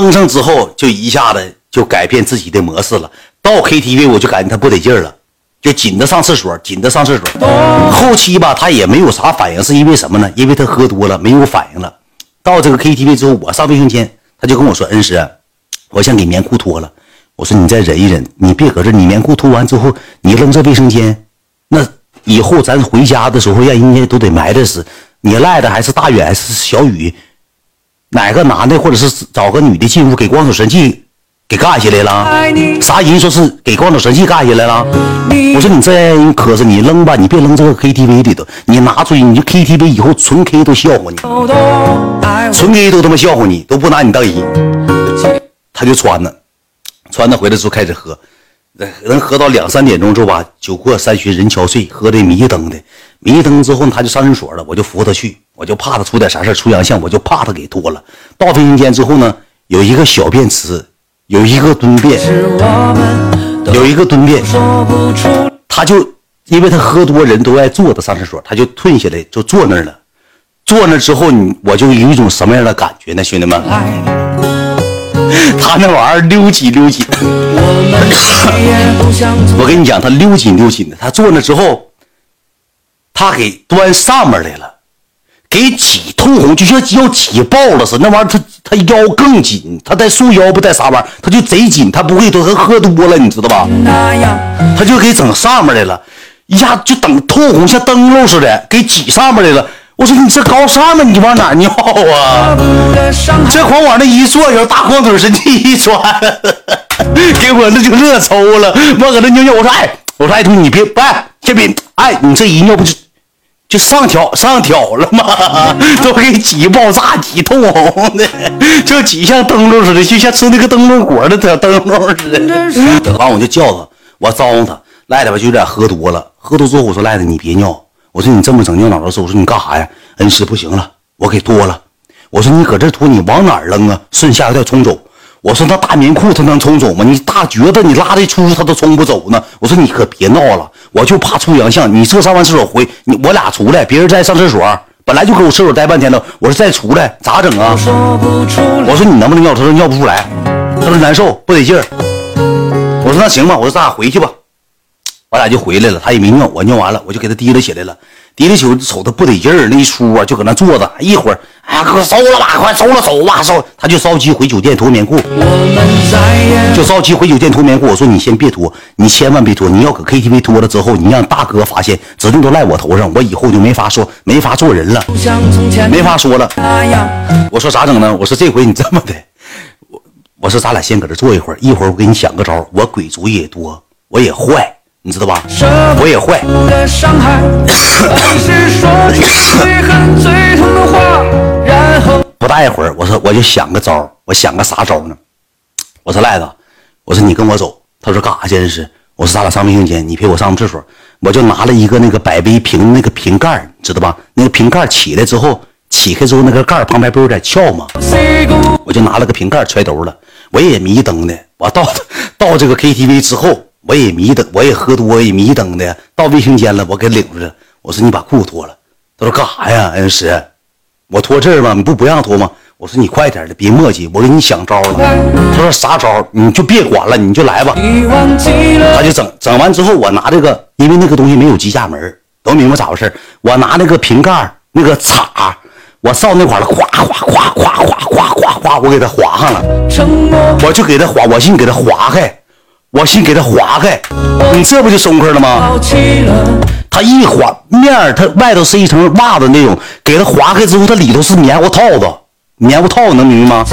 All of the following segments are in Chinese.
登上之后就一下子就改变自己的模式了。到 KTV 我就感觉他不得劲儿了，就紧着上厕所，紧着上厕所。后期吧，他也没有啥反应，是因为什么呢？因为他喝多了没有反应了。到这个 KTV 之后，我上卫生间，他就跟我说：“恩师，我想给棉裤脱了。”我说：“你再忍一忍，你别搁这，你棉裤脱完之后，你扔这卫生间，那以后咱回家的时候，让人家都得埋汰死。你赖的还是大远还是小雨？哪个男的或者是找个女的进屋给光手神器给干下来了？啥人说是给光手神器干下来了？我说你这人磕碜你扔吧，你别扔这个 KTV 里头，你拿出去，你就 KTV 以后纯 K 都笑话你，纯 K 都他妈笑话你，都不拿你当人。他就穿呢，穿着回来之后开始喝，能喝到两三点钟之后吧，酒过三巡人憔悴，喝的迷瞪的。迷瞪之后他就上厕所了，我就扶他去，我就怕他出点啥事出洋相，我就怕他给脱了。到卫生间之后呢，有一个小便池，有一个蹲便，有一个蹲便，他就因为他喝多，人都爱坐着上厕所，他就退下来就坐那儿了。坐那之后，你我就有一种什么样的感觉呢，兄弟们？他那玩意儿溜紧溜紧，我跟你讲，他溜紧溜紧的。他坐那之后，他给端上面来了，给挤通红，就像要挤爆了似的。那玩意儿他他腰更紧，他带束腰不带啥玩意儿，他就贼紧。他不会多，他喝多了，你知道吧？他就给整上面来了，一下就等通红，像灯笼似的，给挤上面来了。我说你这高尚吗？你往哪尿啊？这狂往那一坐，有大光腿神器一穿，给我那就乐抽了。我搁那尿尿，我说哎，我说哎，你别哎，这别哎，你这一尿不就就上挑上挑了吗？都给挤爆炸，挤通红的，就挤像灯笼似的，就像吃那个灯笼果的小灯笼似的。完我就叫他，我招呼他，赖子吧就有点喝多了，喝多之后我说赖子你别尿。我说你这么整尿脑子，我说你干啥呀？恩师不行了，我给脱了。我说你搁这脱，你往哪扔啊？顺下水道冲走。我说那大棉裤他能冲走吗？你大橛子你拉的出他都冲不走呢。我说你可别闹了，我就怕出洋相。你这上完厕所回，你我俩出来，别人在上厕所，本来就搁我厕所待半天了。我说再出来咋整啊？我说你能不能尿？他说尿不出来，他说难受不得劲儿。我说那行吧，我说咱俩回去吧。我俩就回来了，他也没尿，我尿完了，我就给他提溜起来了。提溜起，瞅他不得劲儿，那一出啊，就搁那坐着。一会儿，哎呀，哥收了吧，快收了，走吧，收。他就着急回酒店脱棉裤，就着急回酒店脱棉裤。我说你先别脱，你千万别脱。你要搁 KTV 脱了之后，你让大哥发现，指定都赖我头上，我以后就没法说，没法做人了，没法说了。我说咋整呢？我说这回你这么的，我我说咱俩先搁这坐一会儿，一会儿我给你想个招。我鬼主意也多，我也坏。你知道吧？我也坏。不大一会儿，我说我就想个招我想个啥招呢？我说赖子，我说你跟我走。他说干啥去？是我说咱俩上卫生间，你陪我上厕所。我就拿了一个那个百威瓶那个瓶盖，知道吧？那个瓶盖起来之后，起开之后那个盖旁边不有点翘吗？我就拿了个瓶盖揣兜了。我也迷瞪的。我到到这个 KTV 之后。我也迷瞪，我也喝多，也迷瞪的。到卫生间了，我给领出去。我说你把裤子脱了。他说干啥呀？恩师，我脱这儿吗？你不不让脱吗？我说你快点的，别磨叽，我给你想招了。他说啥招？你就别管了，你就来吧。他就整整完之后，我拿这个，因为那个东西没有机架门，都明白咋回事我拿那个瓶盖那个叉，我上那块了，咵咵咵咵咵咵咵咵，我给他划上了。我就给他划，我寻给他划开。我心给它划开，你这不就松快了吗？它一划面它外头是一层袜子那种，给它划开之后，它里头是棉花套子，棉花套能明白吗？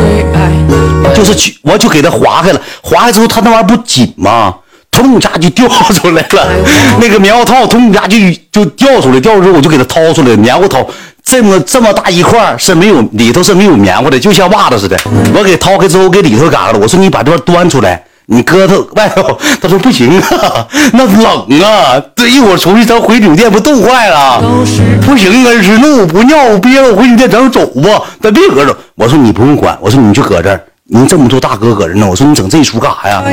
就是去，我就给它划开了，划开之后，它那玩意儿不紧吗？通一下就掉出来了，那个棉花套通一下就就掉出来，掉出来我就给它掏出来，棉花套这么这么大一块是没有里头是没有棉花的，就像袜子似的。我给掏开之后，给里头嘎了，我说你把这块端出来。你搁他外头，他说不行啊，那冷啊！这一会儿出去，咱回酒店不冻坏了？不行，恩师，那我不尿，我憋着我回酒店，咱走吧，咱别搁这。我说你不用管，我说你就搁这儿，你这么多大哥搁这呢。我说你整这一出干啥呀？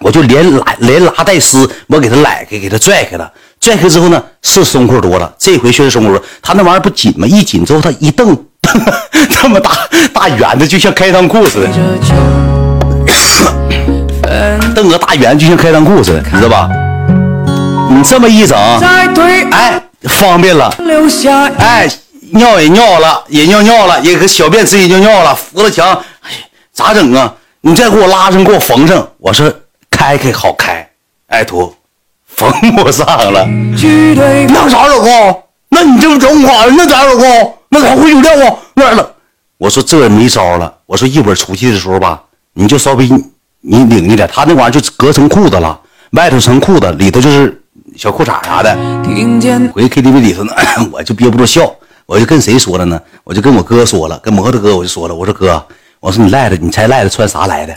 我就连拉连拉带撕，我给他揽开，给他拽开了。拽开之后呢，是松快多了，这回确实松快多。他那玩意儿不紧吗？一紧之后，他一蹬，这么大大圆的，就像开裆裤似的。瞪个大圆就像开裆裤似的，你知道吧？你这么一整，哎，方便了。哎，尿也尿了，也尿尿了，也搁小便池也尿尿了，扶着墙，哎，咋整啊？你再给我拉上，给我缝上。我说开开好开，哎，图缝不上了。那啥，老公？那你这不整垮了？那咋，老公？那咋回酒店啊？那咋了？我说这没招了。我说一会儿出去的时候吧，你就稍微你领一点。他那玩意儿就隔层裤子了，外头层裤子，里头就是小裤衩啥的。回 KTV 里头呢，我就憋不住笑，我就跟谁说了呢？我就跟我哥说了，跟摩托哥我就说了，我说哥。我说你赖子，你猜赖子穿啥来的？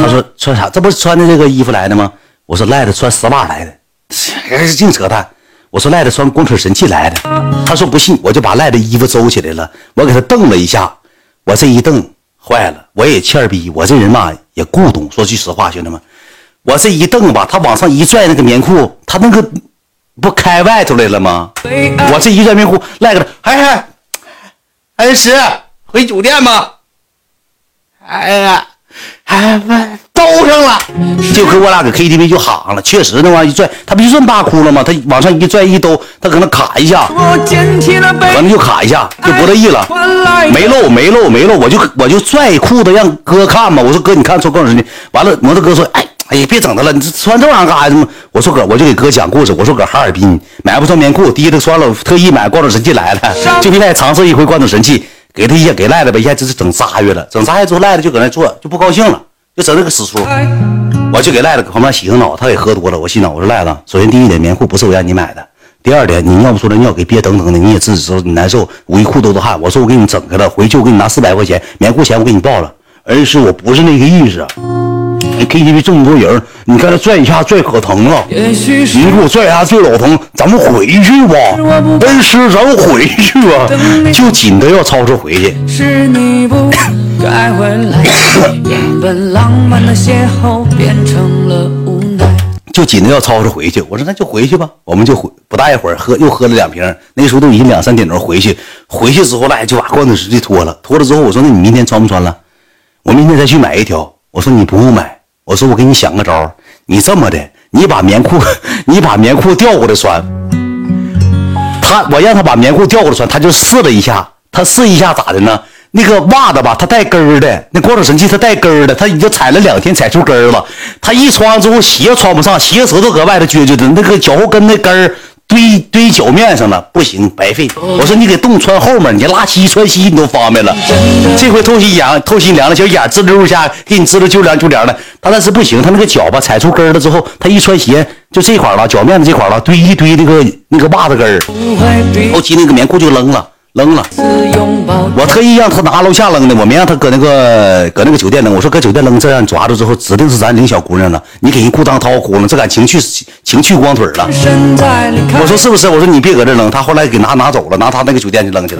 他说穿啥？这不是穿的这个衣服来的吗？我说赖子穿丝袜来的，净扯淡。我说赖子穿光腿神器来的。他说不信，我就把赖的衣服收起来了，我给他瞪了一下。我这一瞪坏了，我也欠逼，我这人嘛也固懂。说句实话，兄弟们，我这一蹬吧，他往上一拽那个棉裤，他那个不开外头来了吗？我这一拽棉裤，赖个哎哎，恩师回酒店吧？哎呀，哎呀兜上了，就跟我俩搁 KTV 就喊了。确实那玩意一拽，他不就这么大窟窿吗？他往上一拽一兜，他可能卡一下，可能就卡一下，就不乐意了。没漏没漏没漏，我就我就拽裤子让哥看嘛。我说哥，你看，说告诉你，完了，摩托哥说，哎哎呀，别整他了，你穿这玩意干啥呀？我说哥，我就给哥讲故事。我说搁哈尔滨买不着棉裤，提着穿了，特意买光头神器来了，就为了尝试一回光头神器。给他一下，给赖了吧，一下就是整仨月了，整仨月之后赖了就搁那坐，就不高兴了，就整那个死出。我就给赖子搁旁边洗个脑，他也喝多了。我洗脑，我说赖子，首先第一点，棉裤不是我让你买的；第二点，你尿不出来尿，给憋等等的，你也自己知道你难受，我一裤兜子汗。我说我给你整开了，回去我给你拿四百块钱棉裤钱，我给你报了。而是我不是那个意思。KTV 这么多人，你看他拽一下拽可疼了，你给我拽一下拽老疼，咱们回去吧，恩师，咱们回去吧，就紧的要吵着回去。就紧着要吵着回去，我说那就回去吧，我们就回，不大一会儿喝又喝了两瓶，那时候都已经两三点钟回去，回去之后来就把罐头直接脱了，脱了之后我说那你明天穿不穿了？我明天再去买一条。我说你不用买。我说我给你想个招你这么的，你把棉裤，你把棉裤调过来穿。他，我让他把棉裤调过来穿，他就试了一下，他试一下咋的呢？那个袜子吧，它带跟儿的，那光头神器它带跟儿的，它已经踩了两天，踩出跟儿了。它一穿上之后，鞋穿不上，鞋舌头搁外头撅撅的，那个脚后跟那跟儿。堆堆脚面上了，不行，白费。我说你给洞穿后面，你拉稀穿稀你都方便了。这回透心凉，透心凉了，小眼滋溜一下给你滋溜就凉就凉了。他那是不行，他那个脚吧踩出根了之后，他一穿鞋就这块了，脚面子这块了，堆一堆那个那个袜子根儿，后期那个棉裤就扔了。扔了，我特意让他拿楼下扔的，我没让他搁那个搁那个酒店扔。我说搁酒店扔，这样抓住之后，指定是咱领小姑娘了。你给人裤裆掏窟窿，这敢情趣情趣光腿了。我说是不是？我说你别搁这扔。他后来给拿拿走了，拿他那个酒店去扔去了。